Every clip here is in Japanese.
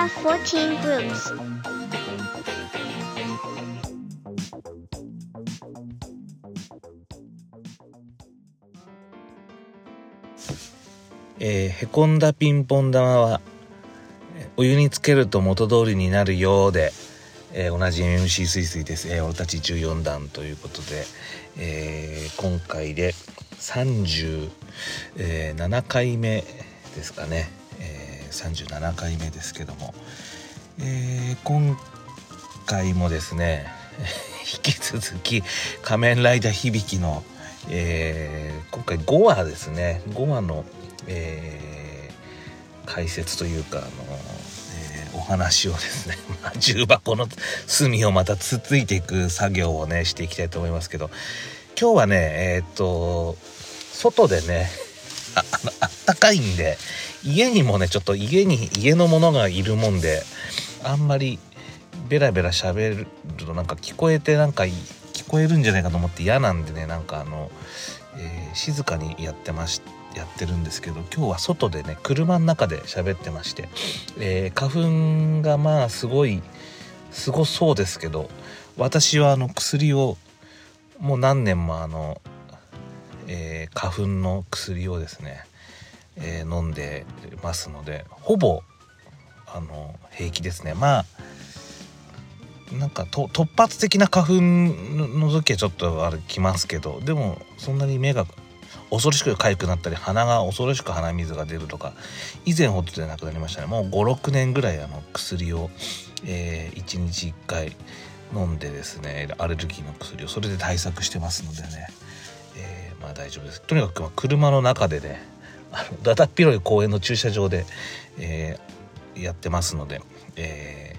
are 14 groups. えーへこんだピンポン玉はえお湯につけると元通りになるようで、えー同じ MC すいすいです、えー俺たち14段ということで、えー今回で37回目ですかね、37回目ですけども、えー今回もですね 引き続き「仮面ライダー響」の、えー今回5話ですね。5話の、えー解説というかあの、えーお話をですね、重箱の隅をまたつついていく作業をねしていきたいと思いますけど。今日はねえーっと外でねああのあったかいんで家にもねちょっと家に家のものがいるもんであんまりベラベラ喋るとなんか聞こえてなんか聞こえるんじゃないかと思って嫌なんでねなんかあの、えー静かにやってましやってるんですけど今日は外でね車の中で喋ってまして、えー花粉がまあすごいすごそうですけど私はあの薬をもう何年もあの、えー花粉の薬をですね、えー飲んでますのでほぼあの平気ですね。まあなんか突発的な花粉の時はちょっとあれきますけどでもそんなに目が恐ろしく痒くなったり鼻が恐ろしく鼻水が出るとか以前ほどでなくなりましたね。もう56年ぐらいあの薬を、え1日1回飲んでですねアレルギーの薬をそれで対策してますのでね、えーまあ大丈夫です。とにかく車の中でねあのだだっ広い公園の駐車場で、えーやってますので、え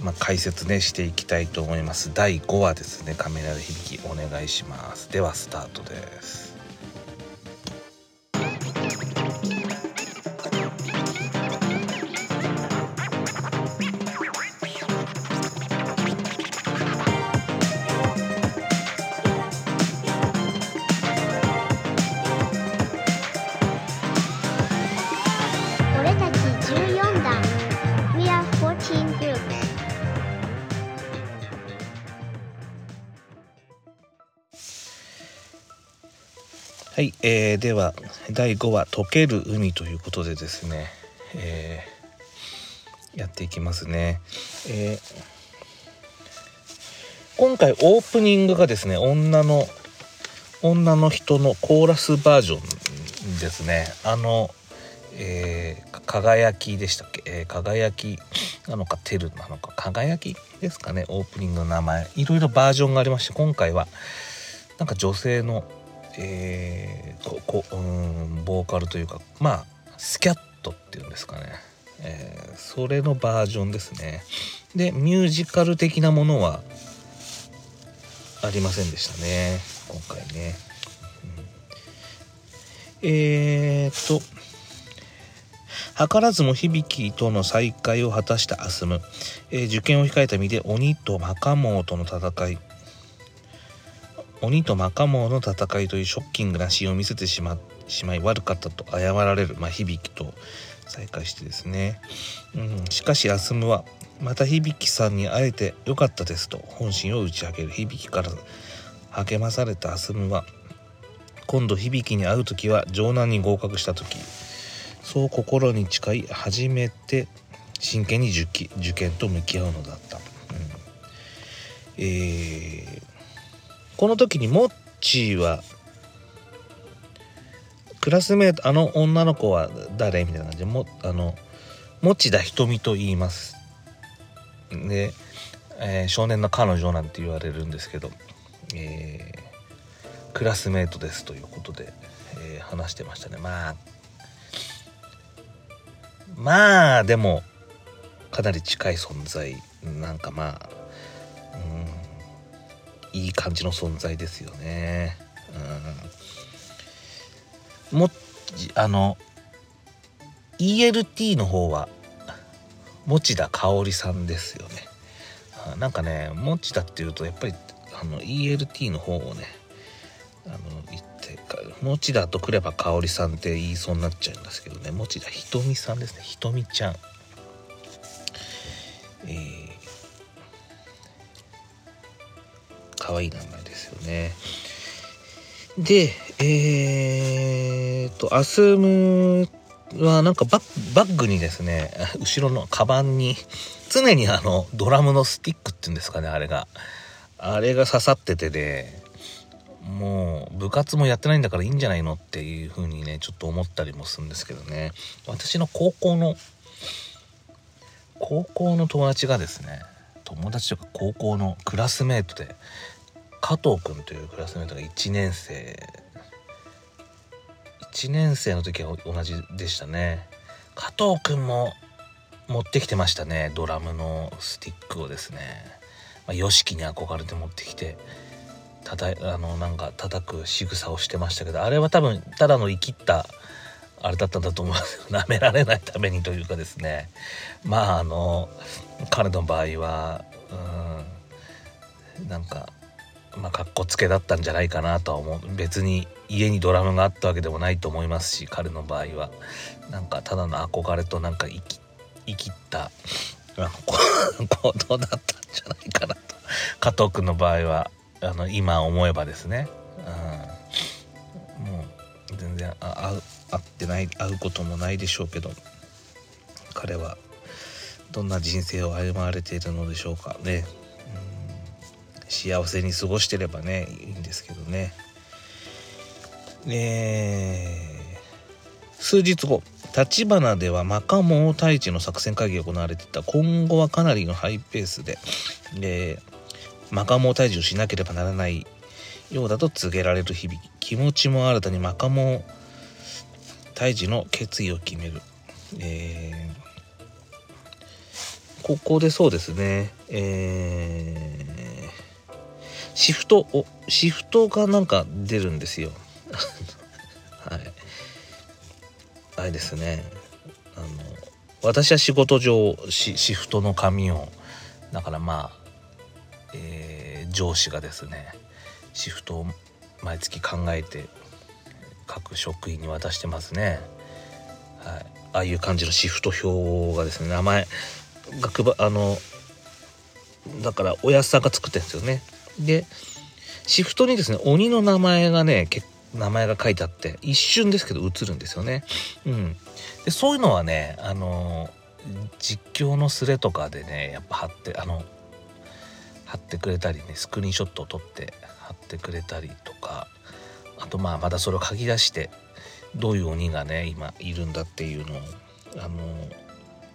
ーまあ、解説ねしていきたいと思います。第5話ですね「カメラで響き」お願いします。ではスタートです。はい、えーでは第5話「溶ける海」ということでですね、えーやっていきますね、えー今回オープニングがですね女の女の人のコーラスバージョンですね。あの、えー輝きでしたっけ、えー輝きなのかテルなのか輝きですかね？オープニングの名前。いろいろバージョンがありまして今回はなんか女性のえーここうんボーカルというかまあスキャットっていうんですかね、えーそれのバージョンですね。でミュージカル的なものはありませんでしたね。今回ね、うん。えーっと図らずも響との再会を果たしたアスム、えー受験を控えた身で鬼とマカモーとの戦い。鬼とマカモの戦いというショッキングなシーンを見せてしましまい悪かったと謝られる、まあ、響と再会してですね、うん、しかしアスムはまた響さんに会えてよかったですと本心を打ち明ける。響から励まされたアスムは今度響に会う時は城南に合格した時そう心に誓い初めて真剣に受験受験と向き合うのだった、うん。えーこの時にモッチーはクラスメートあの女の子は誰みたいな感じでもあの持田瞳と言います。で、えー少年の彼女なんて言われるんですけど、えークラスメートですということで、えー話してましたね。まあまあでもかなり近い存在なんかまあうんいい感じの存在ですよね。うん、もあの ELT の方は持田香織さんですよね。あなんかね持田っていうとやっぱりあの ELT の方をねあの言ってか持田とくれば香織さんって言いそうになっちゃうんですけどね持田ひとみさんですねひとみちゃん可愛い名前ですよね。でえー、っとアスムはなんかバッグにですね 後ろのカバンに常にあのドラムのスティックっていうんですかねあれが。あれが刺さっててでもう部活もやってないんだからいいんじゃないのっていう風にねちょっと思ったりもするんですけどね。私の高校の高校の友達がですね友達とか高校のクラスメートで加藤君というクラスメートが1年生。1年生の時は同じでしたね。加藤君も持ってきてましたね。ドラムのスティックをですね、ま、YOSHIKI に憧れて持ってきてたたあのなんか叩く仕草をしてましたけどあれは多分ただの生きったあれだったんだと思います 舐められないためにというかですね。まああの彼の場合はうんなんかまあかっこつけだったんじゃないかなとは思う。別に家にドラムがあったわけでもないと思いますし彼の場合は。なんかただの憧れとなんか生き生きった 行動だったんじゃないかなと。加藤君の場合はあの今思えばですね、うん、もう全然あ会ってない会うこともないでしょうけど彼はどんな人生を歩まれているのでしょうかね、幸せに過ごしてればねいいんですけどね。え、数日後立花ではマカモ太一の作戦会議が行われていた今後はかなりのハイペースで、えーマカモ退治をしなければならないようだと告げられる日々気持ちも新たにマカモ退治の決意を決める、えー、ここでそうですね。え、シフトをシフトがなんか出るんですよ はいあれですねあの私は仕事上シフトの紙をだからまあえー、上司がですねシフトを毎月考えて各職員に渡してますね。はい、ああいう感じのシフト表がですね名前が配あのだからおやすさんが作ってるんですよね。でシフトにですね鬼の名前がね名前が書いてあって一瞬ですけど映るんですよね。うん、でそういうのはねあの実況のスレとかでねやっぱ貼ってあの貼ってくれたりねスクリーンショットを撮って貼ってくれたりとかあとまあまだそれを書き出してどういう鬼がね今いるんだっていうのをあの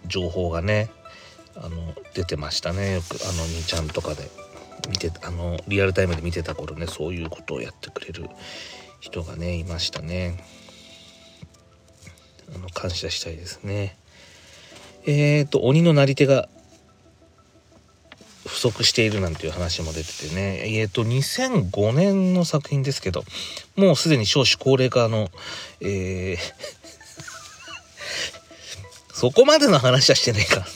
情報がねあの出てましたね。よくあの兄ちゃんとかで。見てあのリアルタイムで見てた頃ねそういうことをやってくれる人がねいましたね。あの感謝したいですね。えっ、ー、と鬼のなり手が不足しているなんていう話も出ててね、えっ、ー、と、2005年の作品ですけど、もうすでに少子高齢化の、えー そこまでの話はしてねえか。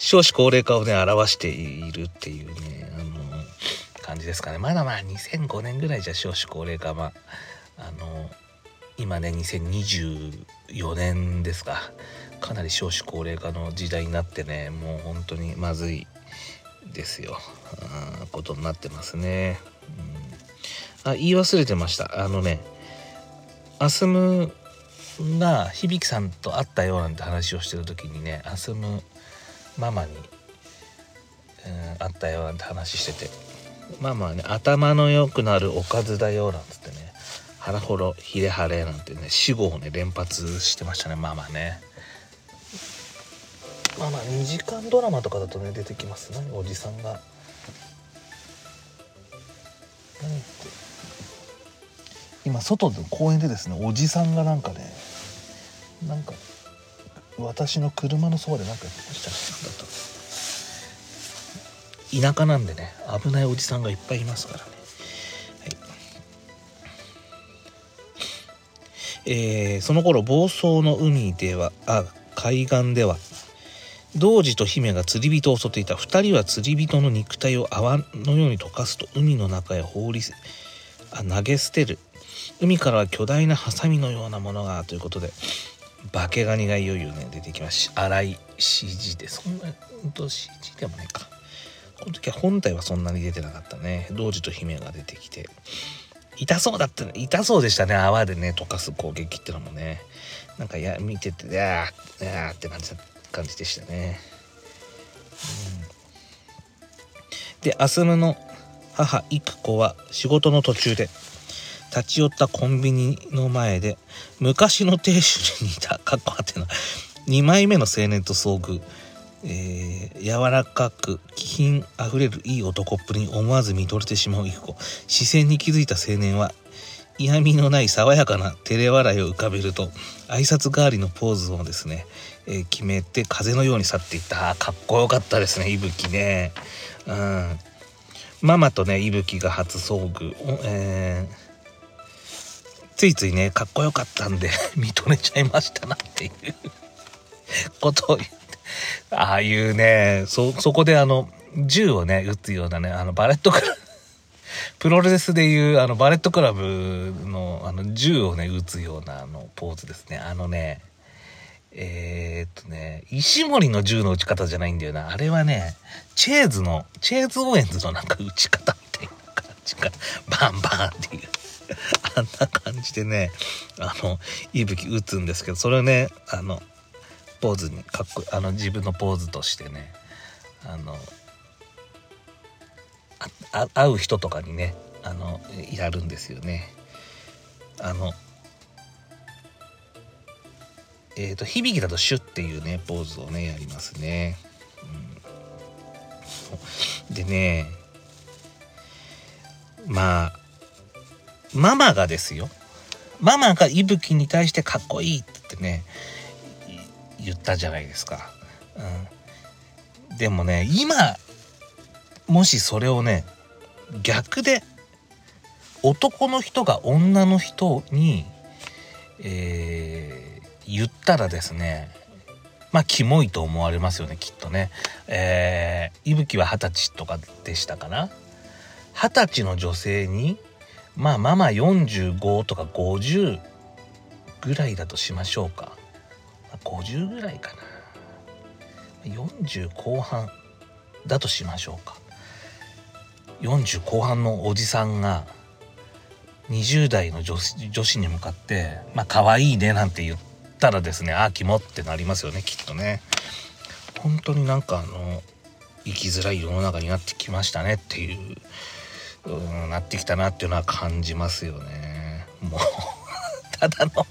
少子高齢化をね、表しているっていうね、あの、感じですかね。まだまあ2005年ぐらいじゃ少子高齢化、まあ、あの、今ね、2024年ですか。かなり少子高齢化の時代になってね、もう本当にまずいですよことになってますね、うん、あ言い忘れてましたあのねアスムが響さんと会ったよなんて話をしてる時にねアスムママに、うん、会ったよなんて話してて。ママはね頭の良くなるおかずだよなんつってね。腹ほろひれはれなんてね死後をね連発してましたねママね。まあまあ2時間ドラマとかだとね出てきます何おじさんが。何って。今外で公園でですねおじさんがなんかねなんか私の車のそばで何かやってました。ね田舎なんでね危ないおじさんがいっぱいいますからね。はい。えー、その頃房総の海ではあ海岸では童子と姫が釣り人を襲っていた。2人は釣り人の肉体を泡のように溶かすと海の中へ放りあ投げ捨てる。海からは巨大なハサミのようなものがということで化けガニがいよいよね出てきます。し荒い CG でそんなほんと CG でもねか。この時は本体はそんなに出てなかったね。童子と姫が出てきて。痛そうだった痛そうでしたね。泡でね溶かす攻撃ってのもね。なんかや見てて「やーやー」って感じ感じでしたね、うん、でアスムの母育子は仕事の途中で立ち寄ったコンビニの前で昔の亭主に似た かっこはてな。2枚目の青年と遭遇。えー、柔らかく気品あふれるいい男っぷりに思わず見とれてしまう育子視線に気づいた青年は嫌味のない爽やかな照れ笑いを浮かべると挨拶代わりのポーズをですね、えー、決めて風のように去っていった。かっこよかったですねいぶきね。うん。ママとねいぶきが初遭遇、えー、ついついねかっこよかったんで見とれちゃいましたなっていうことを言ってああいうね、そ、そこであの、銃をね、撃つようなね、あの、バレットクラブ、プロレスでいう、あの、バレットクラブの、あの、銃をね、撃つような、あの、ポーズですね。あのね、えー、っとね、石森の銃の撃ち方じゃないんだよな。あれはね、チェーズの、チェーズ・オーエンズのなんか撃ち方っていう感じか、バンバンっていう。あんな感じでね、あの、いぶき撃つんですけど、それをね、あの、ポーズにかっこあの自分のポーズとしてねあのあ会う人とかにねあのやるんですよね。あのえっ、ー、と響きだとシュッっていうねポーズをねやりますね。うん、でねまあママがですよママが息吹に対してかっこいいって言ってね言ったじゃないですか。うん、でもね今もしそれをね逆で男の人が女の人に、えー、言ったらですねまあキモいと思われますよねきっとね。えー、いぶきは二十歳とかでしたかな。二十歳の女性にまあママ45とか50ぐらいだとしましょうか。50ぐらいかな。40後半だとしましょうか。40後半のおじさんが20代の女女子に向かって「まあ可愛いね」なんて言ったらですねああキモってなりますよねきっとね。本当になんかあの生きづらい世の中になってきましたねっていううんなってきたなっていうのは感じますよね。もう ただの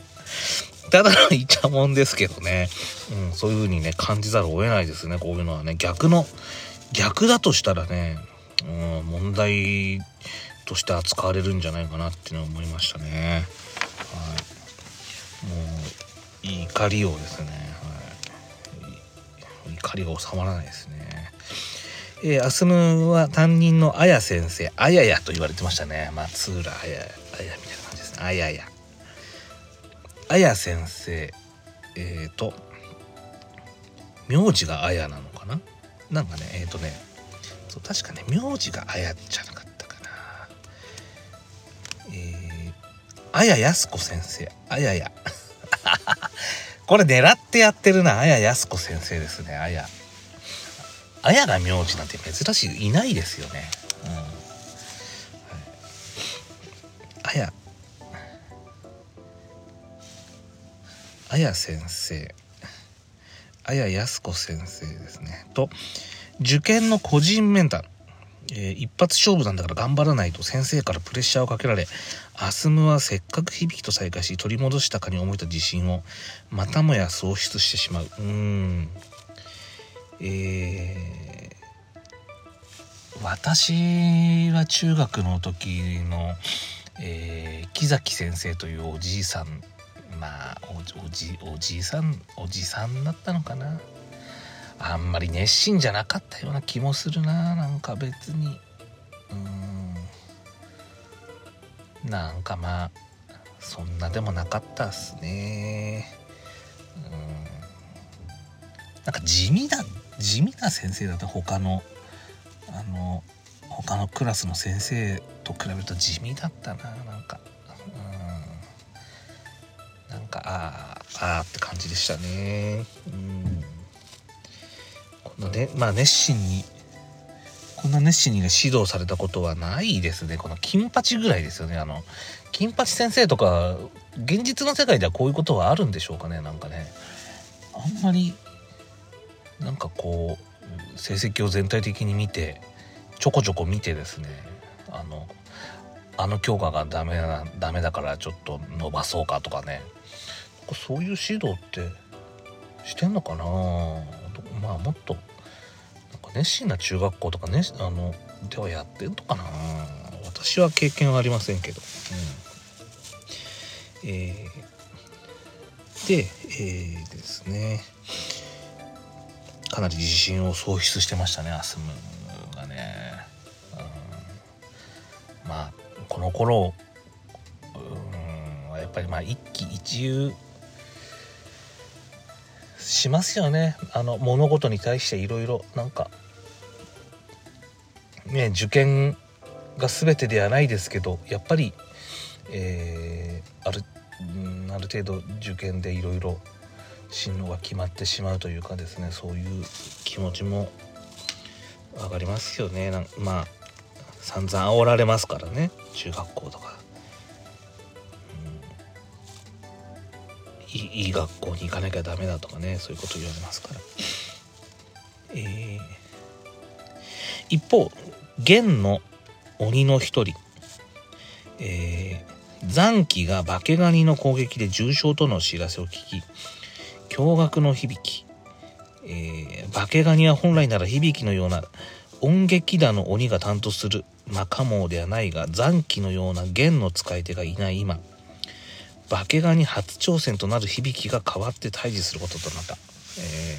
ただのイチャモンですけどね、うん、そういう風にね感じざるを得ないですね。こういうのはね。逆の逆だとしたらね、うん、問題として扱われるんじゃないかなっていうのは思いましたね。はい、もう怒りをですね、はい、怒りが収まらないですね。えー、アスムは担任のあや先生、あややと言われてましたね。松浦あや、あやみたいな感じですね。あやや。あや先生えっ、ー、と名字があやなのかな？なんかねえっ、ー、とねそう確かね名字があやじゃなかったかな。えー、あややすこ先生。あやや。これ狙ってやってるな。あややすこ先生ですね。あや。あやが名字なんて珍しいいないですよね。うん、はい、あや先生。あややすこ先生ですね。と受験の個人面談えー、一発勝負なんだから頑張らないと先生からプレッシャーをかけられアスムはせっかく響きと再会し取り戻したかに思えた自信をまたもや喪失してしまう。うん。えー、私は中学の時の、えー、木崎先生というおじいさんまあおじおじいさんおじさんだったのかな。あんまり熱心じゃなかったような気もするななんか別に。うん。なんかまあそんなでもなかったっすね。うん。なんか地味な地味な先生だった他のあの他のクラスの先生と比べると地味だったななんか。なんかあああって感じでしたね。うん。このねまあ熱心にこんな熱心に指導されたことはないですね。この金八ぐらいですよね。あの金八先生とか現実の世界ではこういうことはあるんでしょうかねなんかね。あんまりなんかこう成績を全体的に見てちょこちょこ見てですねあのあの教科がダメなダメだからちょっと伸ばそうかとかね。そういう指導ってしてんのかな？まあもっとなんか熱心な中学校とかねあのではやってんのかな？私は経験はありませんけど、うん、えー、で、えー、ですね。かなり自信を喪失してましたねアスムがね、うん、まあこの頃うんやっぱりまあ一喜一憂しますよね。あの物事に対していろいろなんかね受験が全てではないですけどやっぱり、えー、あるある程度受験でいろいろ進路が決まってしまうというかですねそういう気持ちも分かりますよね。まあ散々煽られますからね。中学校とか。うん。いい学校に行かなきゃダメだとかねそういうこと言われますから。えー、一方元の鬼の一人、えー、残機が化けガニの攻撃で重傷との知らせを聞き驚愕の響き、えー、化けガニは本来なら響きのような音劇団の鬼が担当する魔カモではないが残機のような元の使い手がいない今化けガニ初挑戦となる響きが変わって対峙することとなった。え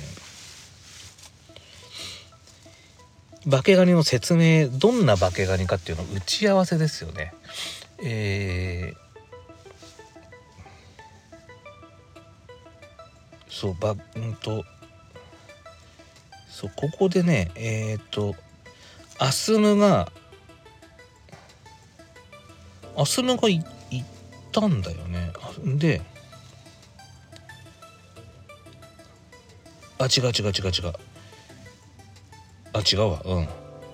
ー、化けガニの説明どんな化けガニかっていうの打ち合わせですよね。えーそうばうんとそうここでねえっ、とアスムがアスムがいったんだよね。であ違う違う違う違う。あ違うわ。うん。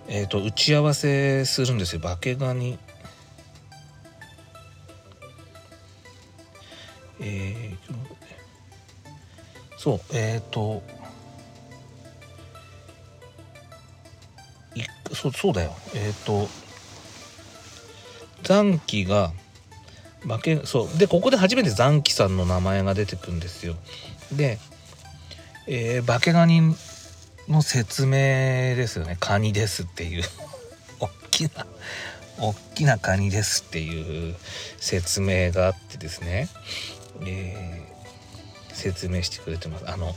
えっ、ー、と打ち合わせするんですよ。化けガニ。えー、そう。えっ、ー、といそうそうだよ。えっ、ー、と残機が化けそう。でここで初めて残機さんの名前が出てくるんですよ。で、えー、化けガニの説明ですよね。カニですっていう。大きな大きなカニですっていう説明があってですね、え、説明してくれてます。あの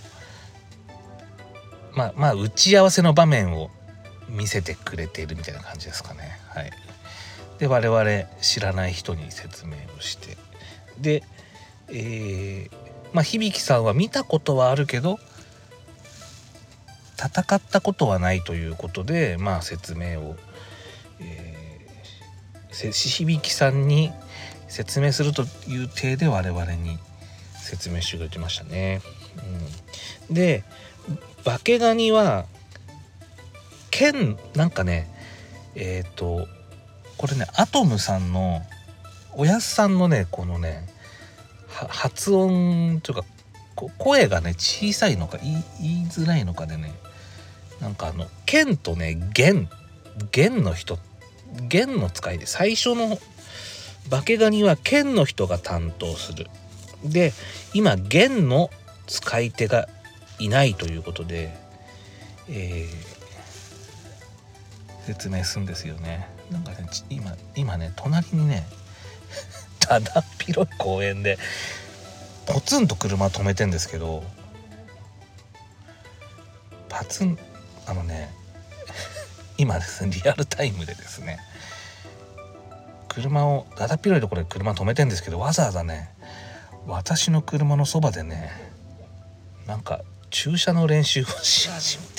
まあまあ打ち合わせの場面を見せてくれているみたいな感じですかね。はい。で我々知らない人に説明をして。で、えー、まあ響さんは見たことはあるけど戦ったことはないということでまあ説明を、えー、響さんに説明するという体で我々に説明してくれてましたね。うん、で化けガニは剣なんかねえっ、ー、とこれねアトムさんのおやすさんのねこのね発音というか声がね小さいのか言いづらいのかでねなんかあの剣とね弦弦の人弦の使いで最初の化けガニは剣の人が担当するで今弦の使い手がいないということで、えー、説明するんですよね。なんかね今今ね隣にね だだっ広い公園でポツンと車止めてんですけどパツンあのね 今ですねリアルタイムでですね車をだだっ広いところで車止めてんですけどわざわざね私の車のそばでねなんか駐車の練習をし始めて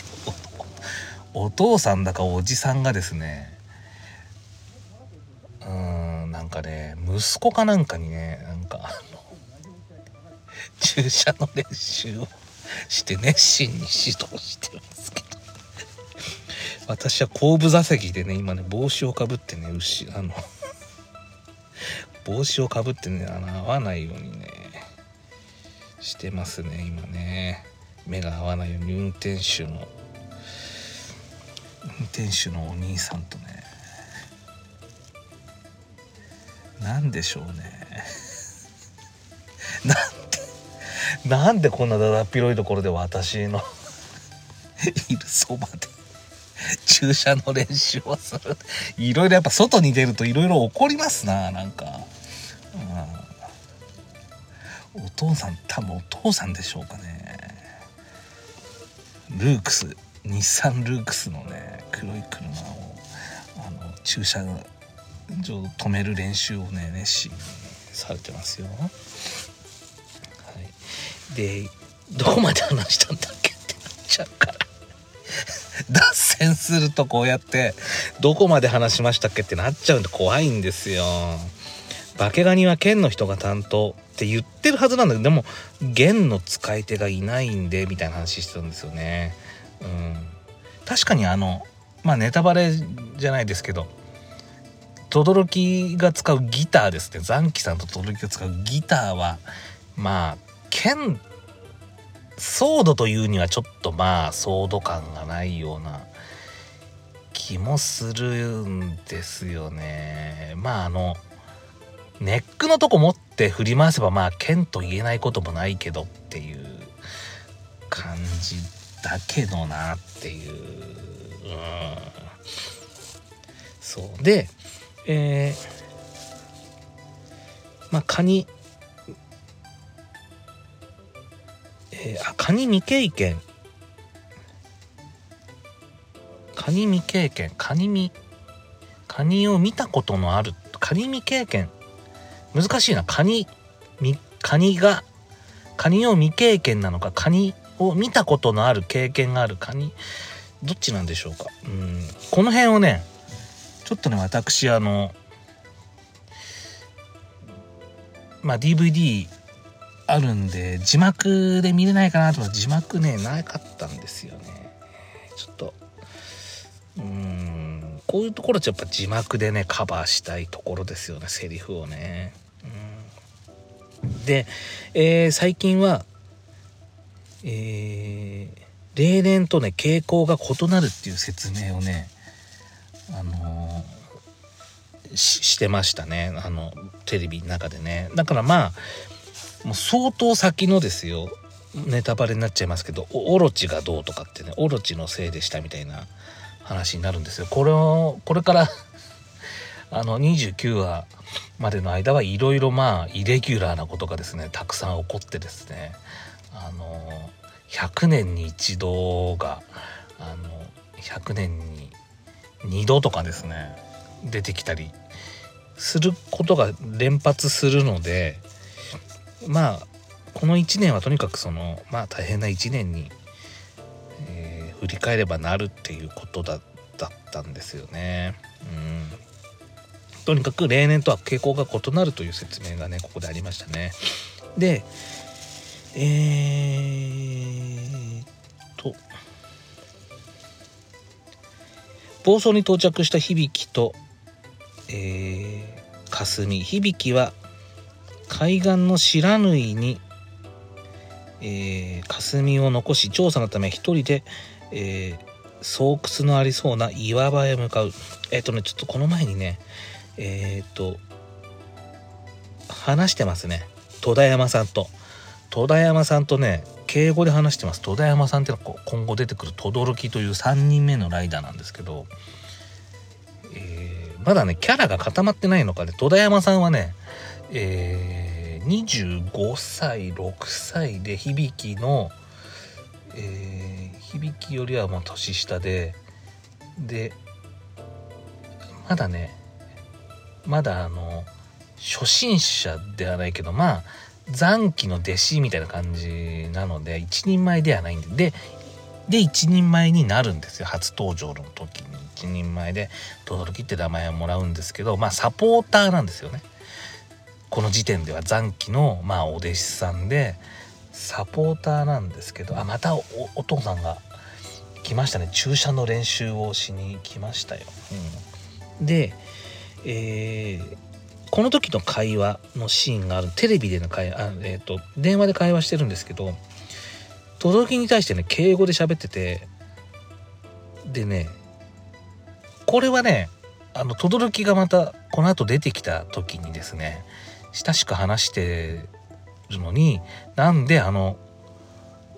お父さんだかおじさんがですねうんなんかね息子かなんかにねなんかあの注射の練習をして熱心に指導してますけど。私は後部座席でね今ね帽子をかぶってね牛あの帽子をかぶってね合わないようにねしてますね今ね。目が合わないように運転手の運転手のお兄さんとね。何でしょうね。なんでなんでこんなだだっ広いところで私のいるそばで。駐車の練習をする。いろいろやっぱ外に出るといろいろ起こりますななんか、うん、お父さん多分お父さんでしょうかね。ルークス日産ルークスのね黒い車をあの駐車場止める練習をね熱心にされてますよ。はい、でどこまで話したんだっけってなっちゃうから。脱 線するとこうやってどこまで話しましたっけってなっちゃうんで怖いんですよ。化けガニは剣の人が担当って言ってるはずなんだけどでも弦の使い手がいないんでみたいな話してたんですよね。うん、確かにあのまあネタバレじゃないですけど轟が使うギターですね残機さんと轟が使うギターはまあ剣ソードというにはちょっとまあソード感がないような気もするんですよね。まああのネックのとこ持って振り回せばまあ剣と言えないこともないけどっていう感じだけどなっていう、うん、そう。でえー、まあカニ。えー、あカニ未経験。カニ未経験カニ未カニを見たことのあるカニ未経験。難しいな。カニカニがカニを未経験なのかカニを見たことのある経験があるカニどっちなんでしょうか。うん。この辺をねちょっとね私あのまあ DVD あるんで字幕で見れないかなと字幕ねなかったんですよね。ちょっとうん。こういうところってやっぱ字幕でねカバーしたいところですよねセリフをね。で、えー、最近はえー、例年とね傾向が異なるっていう説明をねあのー、してましたね。あのテレビの中でね。だからまあもう相当先のですよ。ネタバレになっちゃいますけどオロチがどうとかってねオロチのせいでしたみたいな話になるんですよ。これをこれから あの29話までの間はいろいろまあイレギュラーなことがですねたくさん起こってですねあの100年に一度があの100年に2度とかですね出てきたりすることが連発するのでまあこの1年はとにかくそのまあ大変な1年に、振り返ればなるっていうことだったんですよね。うんとにかく例年とは傾向が異なるという説明がねここでありましたね。でえー、と房総に到着した響と、えー、霞響は海岸の白縫いに、えー、霞を残し調査のため一人で、えー、巣窟のありそうな岩場へ向かう。えっ、ー、とねちょっとこの前にねえっ、ー、と話してますね。戸田山さんと。戸田山さんとね敬語で話してます。戸田山さんってのは今後出てくる轟という3人目のライダーなんですけど、えー、まだねキャラが固まってないのかね。戸田山さんはねえー、25歳6歳で響きの、えー、響よりはもう年下ででまだねまだあの初心者ではないけどまあ残機の弟子みたいな感じなので一人前ではないんででで一人前になるんですよ初登場の時に。一人前で轟って名前をもらうんですけどまあサポーターなんですよね。この時点では残機のまあお弟子さんでサポーターなんですけどあまたお父さんが来ましたね。注射の練習をしに来ましたよ、うん、で、えー、この時の会話のシーンがあるテレビでの会話、えーと、電話で会話してるんですけど轟に対してね敬語で喋っててでねこれはねあの轟がまたこの後出てきた時にですね親しく話してのになんであの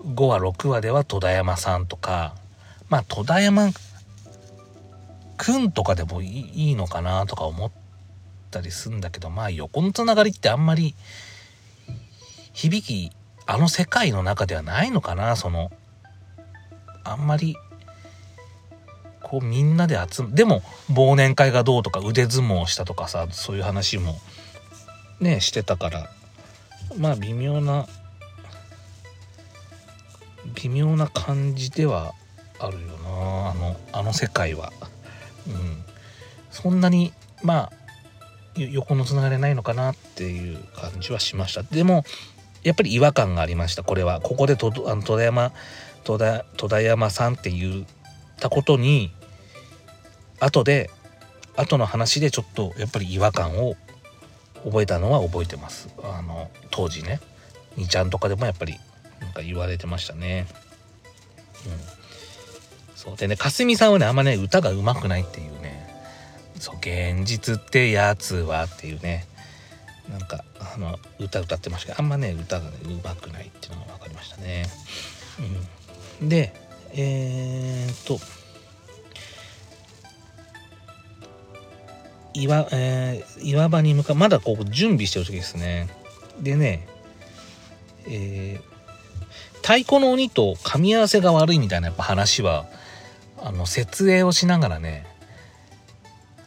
5話6話では戸田山さんとかまあ戸田山くんとかでもいいのかなとか思ったりすんだけどまあ横のつながりってあんまり響きあの世界の中ではないのかなそのあんまりこうみんなで集む。でも忘年会がどうとか腕相撲したとかさそういう話もねしてたから。まあ微妙な微妙な感じではあるよな。あのあの世界は。うん、そんなにまあ横のつながりないのかなっていう感じはしました。でもやっぱり違和感がありました。これは。ここでとあの戸田山戸田戸田山さんって言ったことに後で後の話でちょっとやっぱり違和感を覚えたのは覚えてます。あの当時ね。2ちゃんとかでもやっぱりなんか言われてましたね。うん。そう。でねかすみさんはねあんまね歌が上手くないっていうね。そう現実ってやつはっていうね。なんかあの歌歌ってましたけどあんまね歌がね上手くないっていうのが分かりましたね。うん。でえー、っと岩,、えー、岩場に向かうまだこう準備してる時ですね。でねえー、太鼓の鬼と噛み合わせが悪いみたいなやっぱ話はあの設営をしながらね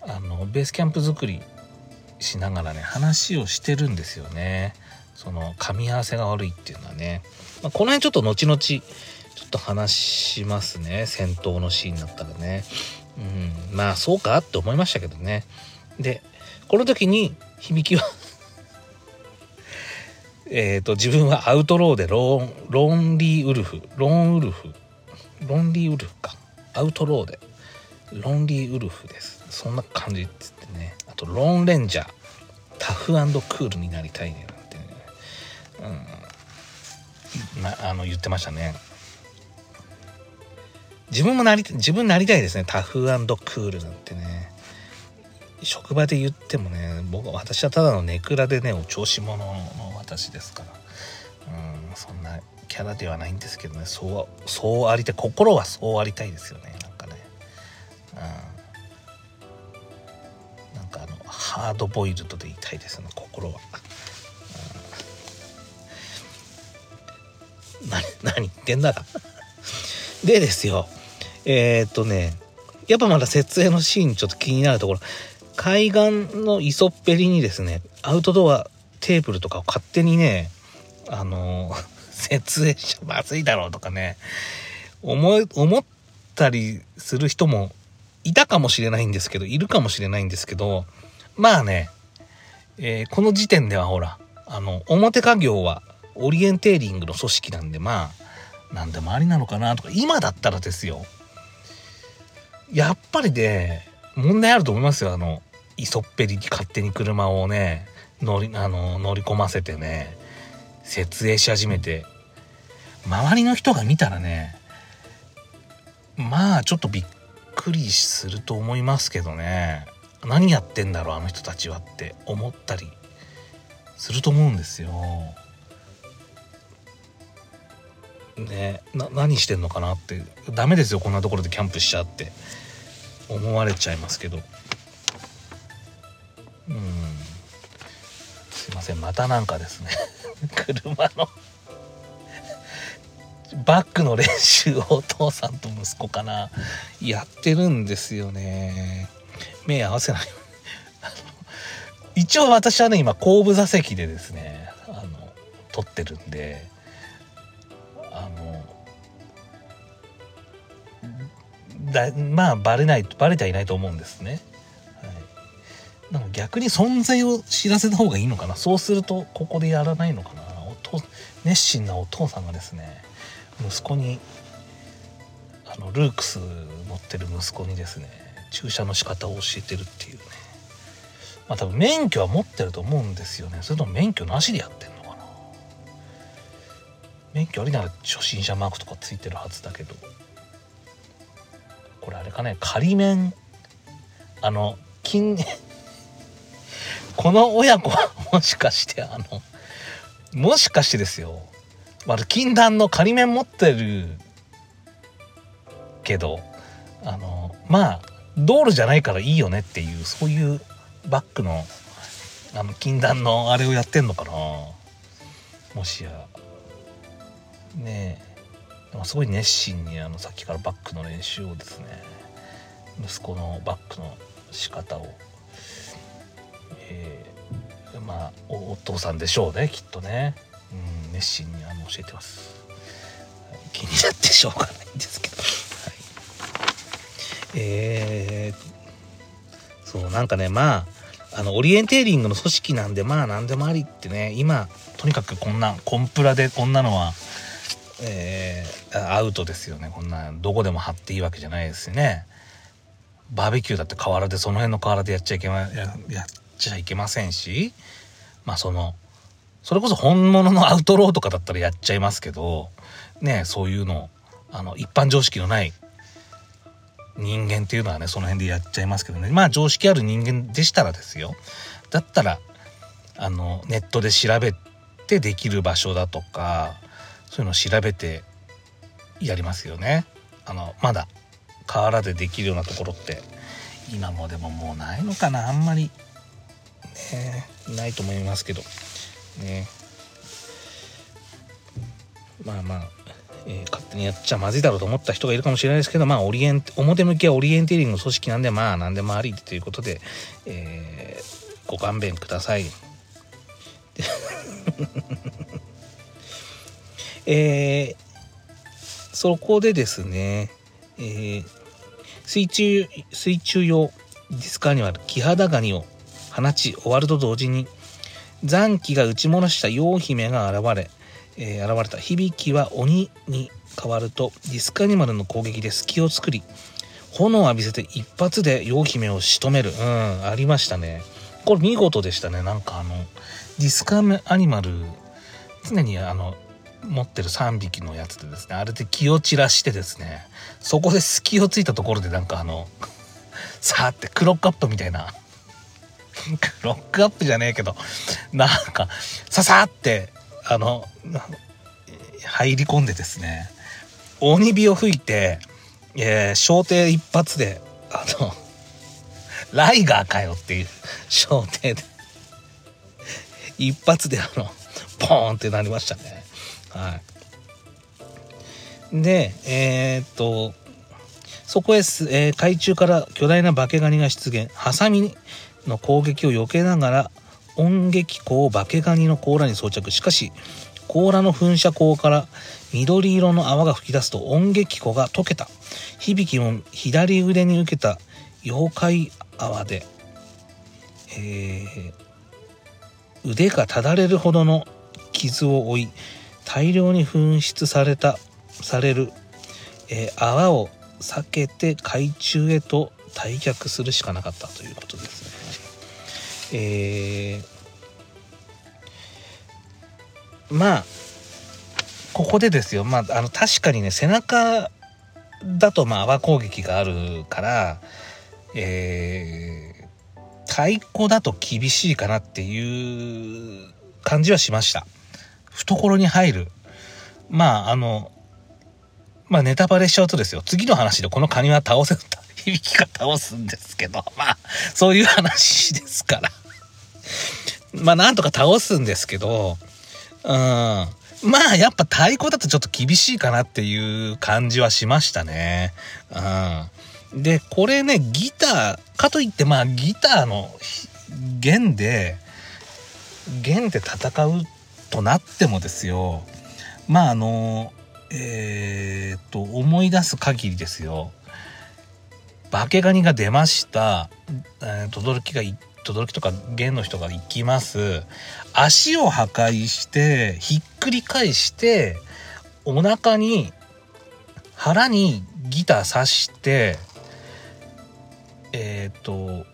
あのベースキャンプ作りしながらね話をしてるんですよね。その噛み合わせが悪いっていうのはね、まあ、この辺ちょっと後々ちょっと話しますね。戦闘のシーンだったらね。うん。まあそうかって思いましたけどね。でこの時に響きは えっと自分はアウトローでローンロンリーウルフローンウルフロンリーウルフか。アウトローでロンリーウルフです。そんな感じっつってね。あとローンレンジャー。タフクールになりたいねなんてね、うん、なあの言ってましたね。自分もなり自分なりたいですね。タフクールなんてね。職場で言ってもね僕私はただのネクラでねお調子者の私ですから。うんそんなキャラではないんですけどね。そうそうありたい心はそうありたいですよね。なんかね。うん。なんかあのハードボイルドでいたいですね心は、何 何言ってんだでですよ。えー、っとねやっぱまだ設営のシーンちょっと気になるところ。海岸の磯っぺりにですね、アウトドアテーブルとかを勝手にね、あの、設営しちゃまずいだろうとかね、思、思ったりする人もいたかもしれないんですけど、いるかもしれないんですけど、まあね、えー、この時点ではほら、あの、表家業はオリエンテーリングの組織なんで、まあ、なんでもありなのかなとか、今だったらですよ、やっぱりね、問題あると思いますよ。あの、磯っぺりに勝手に車をね、乗り、あの、乗り込ませてね、設営し始めて、周りの人が見たらね、まあちょっとびっくりすると思いますけどね。何やってんだろうあの人たちはって思ったりすると思うんですよ。ね何してんのかなってダメですよこんなところでキャンプしちゃって思われちゃいますけどうん。すいませんまたなんかですね。車のバックの練習をお父さんと息子かな。やってるんですよね。目合わせない。一応私はね今後部座席でですねあの撮ってるんであのだまあバレないバレてはいないと思うんですね。でも逆に存在を知らせた方がいいのかな。そうするとここでやらないのかな。お父熱心なお父さんがですね息子にあのルークス持ってる息子にですね駐車の仕方を教えてるっていうね。まあ多分免許は持ってると思うんですよね。それとも免許なしでやってんのかな。免許ありなら初心者マークとかついてるはずだけど。これあれかね仮免あの金この親子は もしかしてあのもしかしてですよ。まだ禁断の仮面持ってるけどあのまあ道路じゃないからいいよねっていうそういうバックのあの禁断のあれをやってんのかな。もしや。ねえ。でもすごい熱心にあのさっきからバックの練習をですね息子のバックの仕方を、まあおお父さんでしょうねきっとね、うん、熱心にあの教えてます。気になってしょうがないんですけど、はい、えー、そうなんかねまああのオリエンテーリングの組織なんでまあ何でもありってね今とにかくこんなコンプラでこんなのはえー、アウトですよね。こんなどこでも貼っていいわけじゃないですよね。バーベキューだって河原でその辺の河原でやっちゃいけまややっちゃいけませんしまあそのそれこそ本物のアウトローとかだったらやっちゃいますけどねそういうのあの一般常識のない人間っていうのはねその辺でやっちゃいますけどね。まあ常識ある人間でしたらですよ。だったらあのネットで調べてできる場所だとかそういうのを調べてやりますよね。あのまだ河原でできるようなところって今もでももうないのかな。あんまりねないと思いますけど。ね。まあまあ、えー、勝手にやっちゃまずいだろうと思った人がいるかもしれないですけどまあオリエン表向きはオリエンテリングの組織なんでまあ何でもありということで、えー、ご勘弁ください。えー、そこでですね、えー、水中水中用ディスカーニバルキハダガニを放ち終わると同時に残機が打ち戻した陽姫が現れ、えー、現れた。響きは鬼に変わるとディスカニマルの攻撃で隙を作り炎を浴びせて一発で陽姫を仕留める。うんありましたね。これ見事でしたね。なんかあのディスカアニマル常にあの持ってる3匹のやつでですね。あれで気を散らしてですね。そこで隙をついたところでなんかあの さあってクロックアップみたいな。ロックアップじゃねえけどなんかささってあの入り込んでですね鬼火を吹いて、えー、小艇一発であのライガーかよっていう小艇で一発であのポーンってなりましたねはい。で、えー、っと、そこへ、えー、海中から巨大な化けガニが出現。ハサミの攻撃を避けながら、音撃口を化けガニの甲羅に装着。しかし、甲羅の噴射口から緑色の泡が噴き出すと音撃口が溶けた。響きも左腕に受けた妖怪泡で、えー、腕がただれるほどの傷を負い大量に噴出されたされる、えー、泡を避けて海中へと退却するしかなかったということですね。えー、まあここでですよ、まあ、あの確かにね背中だとまあ泡攻撃があるから、えー、太鼓だと厳しいかなっていう感じはしました。懐に入る。まあ、あの、まあ、ネタバレしちゃうとですよ。次の話でこのカニは倒せる、響きが倒すんですけど、まあ、そういう話ですから。まあ、なんとか倒すんですけど、うん。まあ、やっぱ太鼓だとちょっと厳しいかなっていう感じはしましたね。うん。で、これね、ギター、かといってまあ、ギターの弦で、弦で戦うとなってもですよまああのえー、っと思い出す限りですよ化けガニが出ました、えー、轟が轟とか弦の人が行きます。足を破壊してひっくり返してお腹に腹にギター刺してえっ、と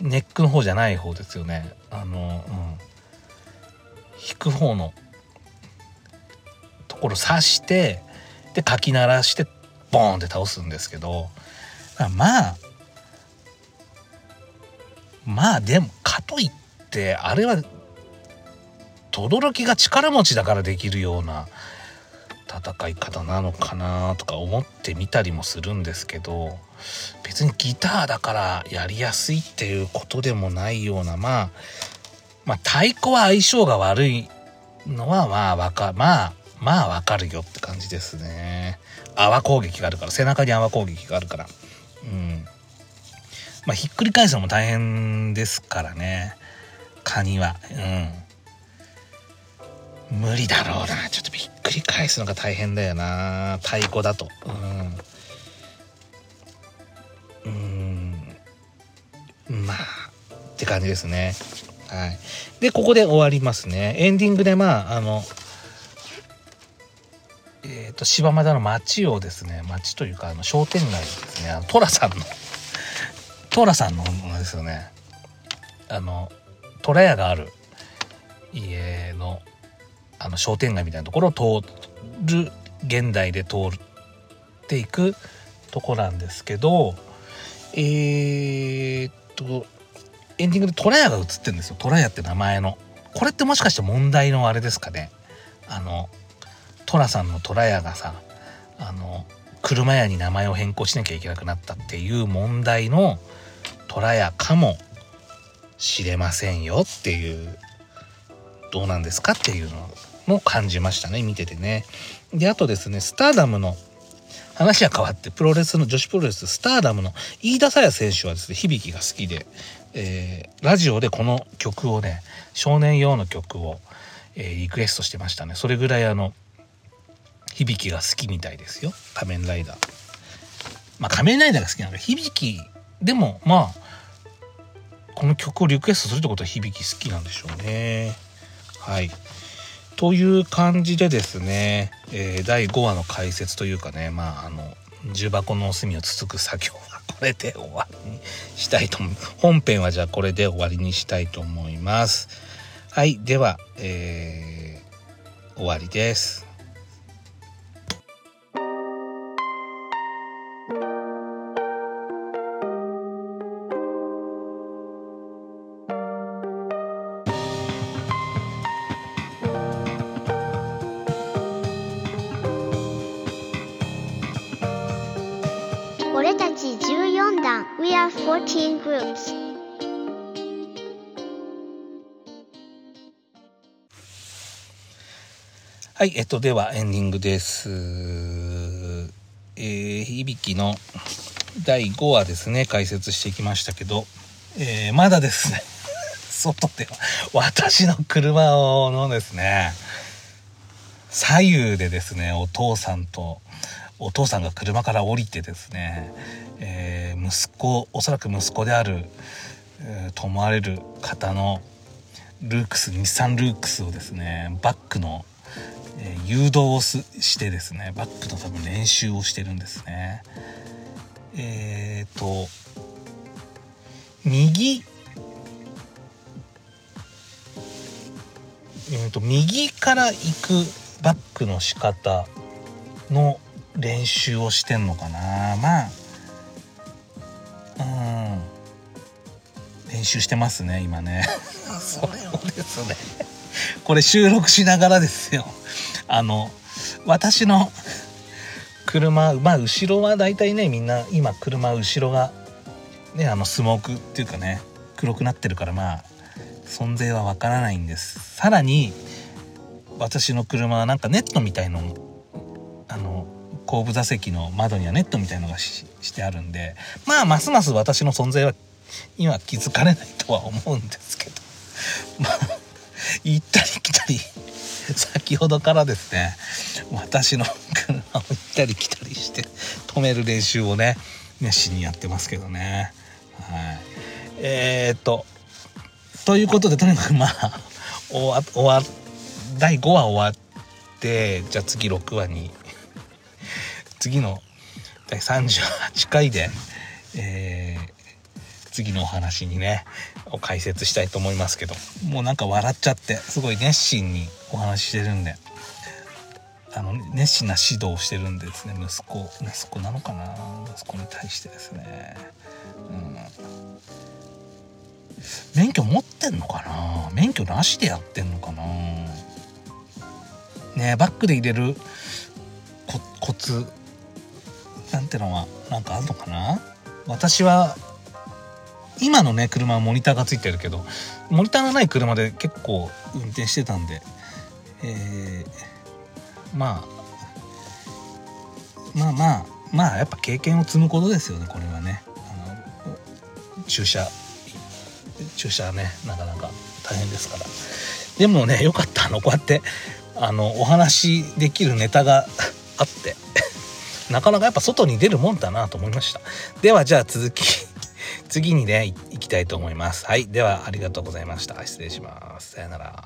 ネックの方じゃない方ですよね。あの、うん、弾く方のところ刺してでかき鳴らしてボーンって倒すんですけど。まあまあでもかといってあれは轟が力持ちだからできるような戦い方なのかなとか思ってみたりもするんですけど別にギターだからやりやすいっていうことでもないようなまあまあ太鼓は相性が悪いのはまあわかまあまあわかるよって感じですね。泡攻撃があるから。背中に泡攻撃があるから。うん。まあひっくり返すのも大変ですからね。カニは。うん。無理だろうな。ちょっとびっくり返すのが大変だよな。太鼓だと。うん。うん。まあって感じですね。はい。でここで終わりますね。エンディングでまああのと、柴又の町をですね町というかあの商店街ですね。寅さんの寅さんのですよね。あの虎屋がある家のあの商店街みたいなところを通る現代で通っていくとこなんですけどえー、っとエンディングで虎屋が映ってるんですよ。虎屋って名前の。これってもしかして問題のあれですかね。あの寅さんの虎屋がさあの車屋に名前を変更しなきゃいけなくなったっていう問題の虎屋かもしれませんよっていうどうなんですかっていうのも感じましたね見ててね。であとですねスターダムの話は変わってプロレスの女子プロレススターダムの飯田沙耶選手はですね響きが好きで、えー、ラジオでこの曲をね少年用の曲を、えー、リクエストしてましたねそれぐらいあの響きが好きみたいですよ。仮面ライダー。まあ仮面ライダーが好きなので響きでもまあこの曲をリクエストするってことは響き好きなんでしょうね。はい。という感じでですね、えー、第5話の解説というかねまああの重箱の隅をつつく作業はこれで終わりにしたいと思う。本編はじゃあこれで終わりにしたいと思います。はい。では、えー、終わりです。と、ではエンディングです。えー、響きの第5話ですね、解説していきましたけど、えー、まだですね、外では、私の車のですね、左右でですね、お父さんと、お父さんが車から降りてですね、えー、息子おそらく息子である、えー、と思われる方のルークス日産ルークスをですねバックの、えー、誘導をしてですねバックの多分練習をしてるんですね。えっ、と右えーと右から行くバックの仕方の練習をしてんのかな。まあうん。練習してますね今ね。そうですね。これ収録しながらですよ。あの私の車まあ後ろは大体ねみんな今車後ろがねあのスモークっていうかね黒くなってるからまあ存在はわからないんです。さらに私の車はなんかネットみたいのあの後部座席の窓にはネットみたいのがしてあるんでまあますます私の存在は今気づかれないとは思うんですけど。まあ行ったり来たり。先ほどからですね。私の車を行ったり来たりして止める練習をね熱心にやってますけどね。はい。えー、っとということでとにかくまあ終わ終わ第5話終わってじゃあ次6話に。次の第38回で、えー、次のお話にねを解説したいと思いますけどもうなんか笑っちゃってすごい熱心にお話ししてるんで。あの熱心な指導をしてるんですね息子息子なのかな？息子に対してですね、うん、免許持ってんのかな？免許なしでやってんのかな？ねバックで入れるコツなんてのはなんかあるのかな？私は今のね車はモニターがついてるけどモニターがない車で結構運転してたんで、えー、まあまあまあまあやっぱ経験を積むことですよねこれはね。あの駐車駐車ねなかなか大変ですから。でもねよかったあの。こうやってあのお話できるネタが あって。なかなかやっぱ外に出るもんだなと思いました。ではじゃあ続き。次にね行きたいと思います。はい。ではありがとうございました。失礼します。さよなら。